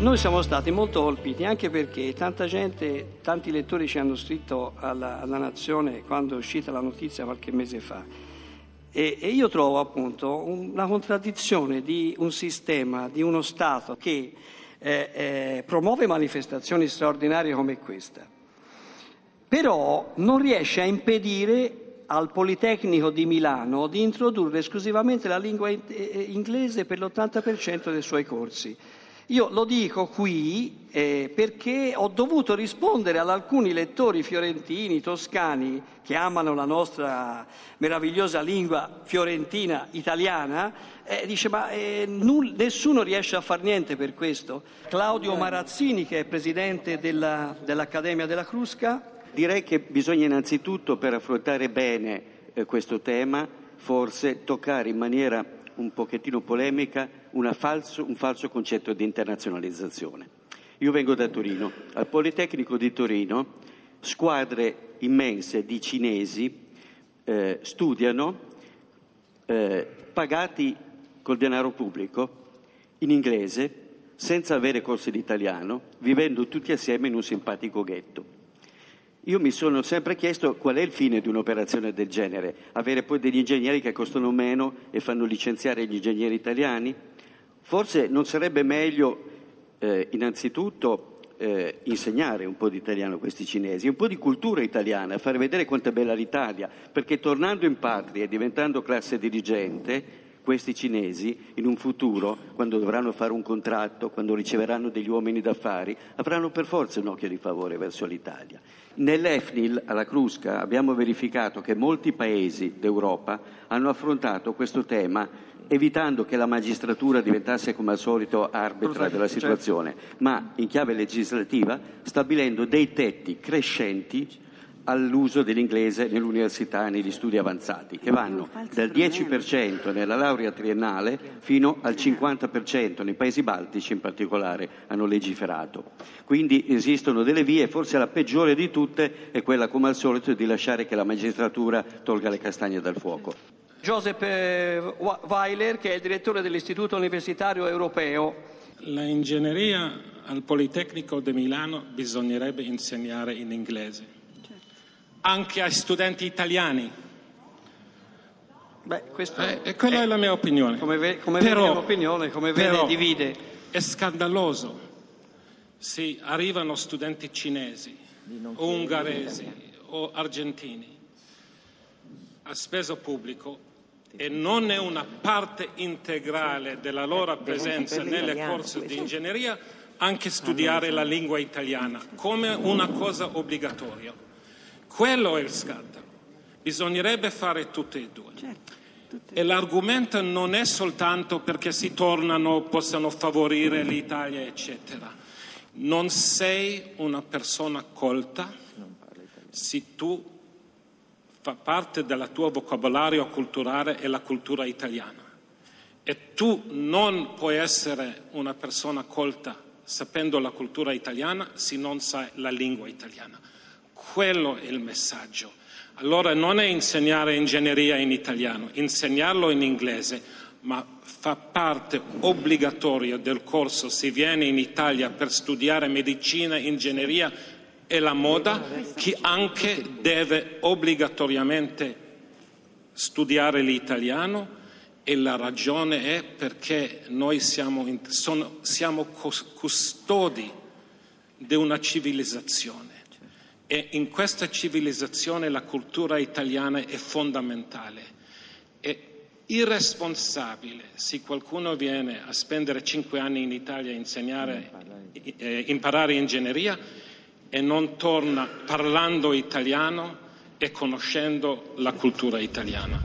noi siamo stati molto colpiti anche perché tanta gente, tanti lettori ci hanno scritto alla, alla Nazione quando è uscita la notizia qualche mese fa. E, e io trovo appunto una contraddizione di un sistema, di uno Stato che eh, eh, promuove manifestazioni straordinarie come questa, però non riesce a impedire al Politecnico di Milano di introdurre esclusivamente la lingua eh, inglese per l'80% dei suoi corsi. Io lo dico qui eh, perché ho dovuto rispondere ad alcuni lettori fiorentini, toscani, che amano la nostra meravigliosa lingua fiorentina italiana, eh, dice ma eh, null- nessuno riesce a fare niente per questo. Claudio Marazzini, che è presidente della, dell'Accademia della Crusca. Direi che bisogna innanzitutto, per affrontare bene eh, questo tema, forse toccare in maniera un pochettino polemica falso, un falso concetto di internazionalizzazione. Io vengo da Torino. Al Politecnico di Torino squadre immense di cinesi eh, studiano eh, pagati col denaro pubblico in inglese senza avere corsi di italiano, vivendo tutti assieme in un simpatico ghetto. Io mi sono sempre chiesto qual è il fine di un'operazione del genere, avere poi degli ingegneri che costano meno e fanno licenziare gli ingegneri italiani? Forse non sarebbe meglio eh, innanzitutto eh, insegnare un po' di italiano a questi cinesi, un po' di cultura italiana, fare vedere quanto è bella l'Italia, perché tornando in patria e diventando classe dirigente, questi cinesi in un futuro, quando dovranno fare un contratto, quando riceveranno degli uomini d'affari, avranno per forza un occhio di favore verso l'Italia. Nell'EFNIL alla Crusca abbiamo verificato che molti paesi d'Europa hanno affrontato questo tema evitando che la magistratura diventasse come al solito arbitra della certo. situazione, ma in chiave legislativa stabilendo dei tetti crescenti all'uso dell'inglese nell'università e negli studi avanzati, che vanno dal 10% nella laurea triennale fino al 50% nei paesi baltici in particolare hanno legiferato. Quindi esistono delle vie, forse la peggiore di tutte è quella come al solito di lasciare che la magistratura tolga le castagne dal fuoco. Joseph eh, Weiler, che è il direttore dell'Istituto Universitario Europeo. La ingegneria al Politecnico di Milano bisognerebbe insegnare in inglese anche ai studenti italiani. Beh, eh, e quella è, è, la mia opinione. Come, ve, come però, vede opinione, come vede però, divide. È scandaloso se arrivano studenti cinesi o ungheresi o argentini a speso pubblico e non è una parte integrale della loro presenza nelle corse di ingegneria anche studiare la lingua italiana come una cosa obbligatoria. Quello è il scandalo. Bisognerebbe fare tutte e due. Certo, e l'argomento non è soltanto perché si tornano, possano favorire l'Italia, eccetera. Non sei una persona colta se tu fa parte del tuo vocabolario culturale è la cultura italiana. E tu non puoi essere una persona colta sapendo la cultura italiana se non sai la lingua italiana. Quello è il messaggio. Allora non è insegnare ingegneria in italiano, insegnarlo in inglese, ma fa parte obbligatoria del corso se viene in Italia per studiare medicina, ingegneria e la moda, che anche deve obbligatoriamente studiare l'italiano e la ragione è perché noi siamo, sono, siamo custodi di una civilizzazione e in questa civilizzazione la cultura italiana è fondamentale. È irresponsabile se qualcuno viene a spendere cinque anni in Italia a insegnare, eh, imparare ingegneria e non torna parlando italiano e conoscendo la cultura italiana.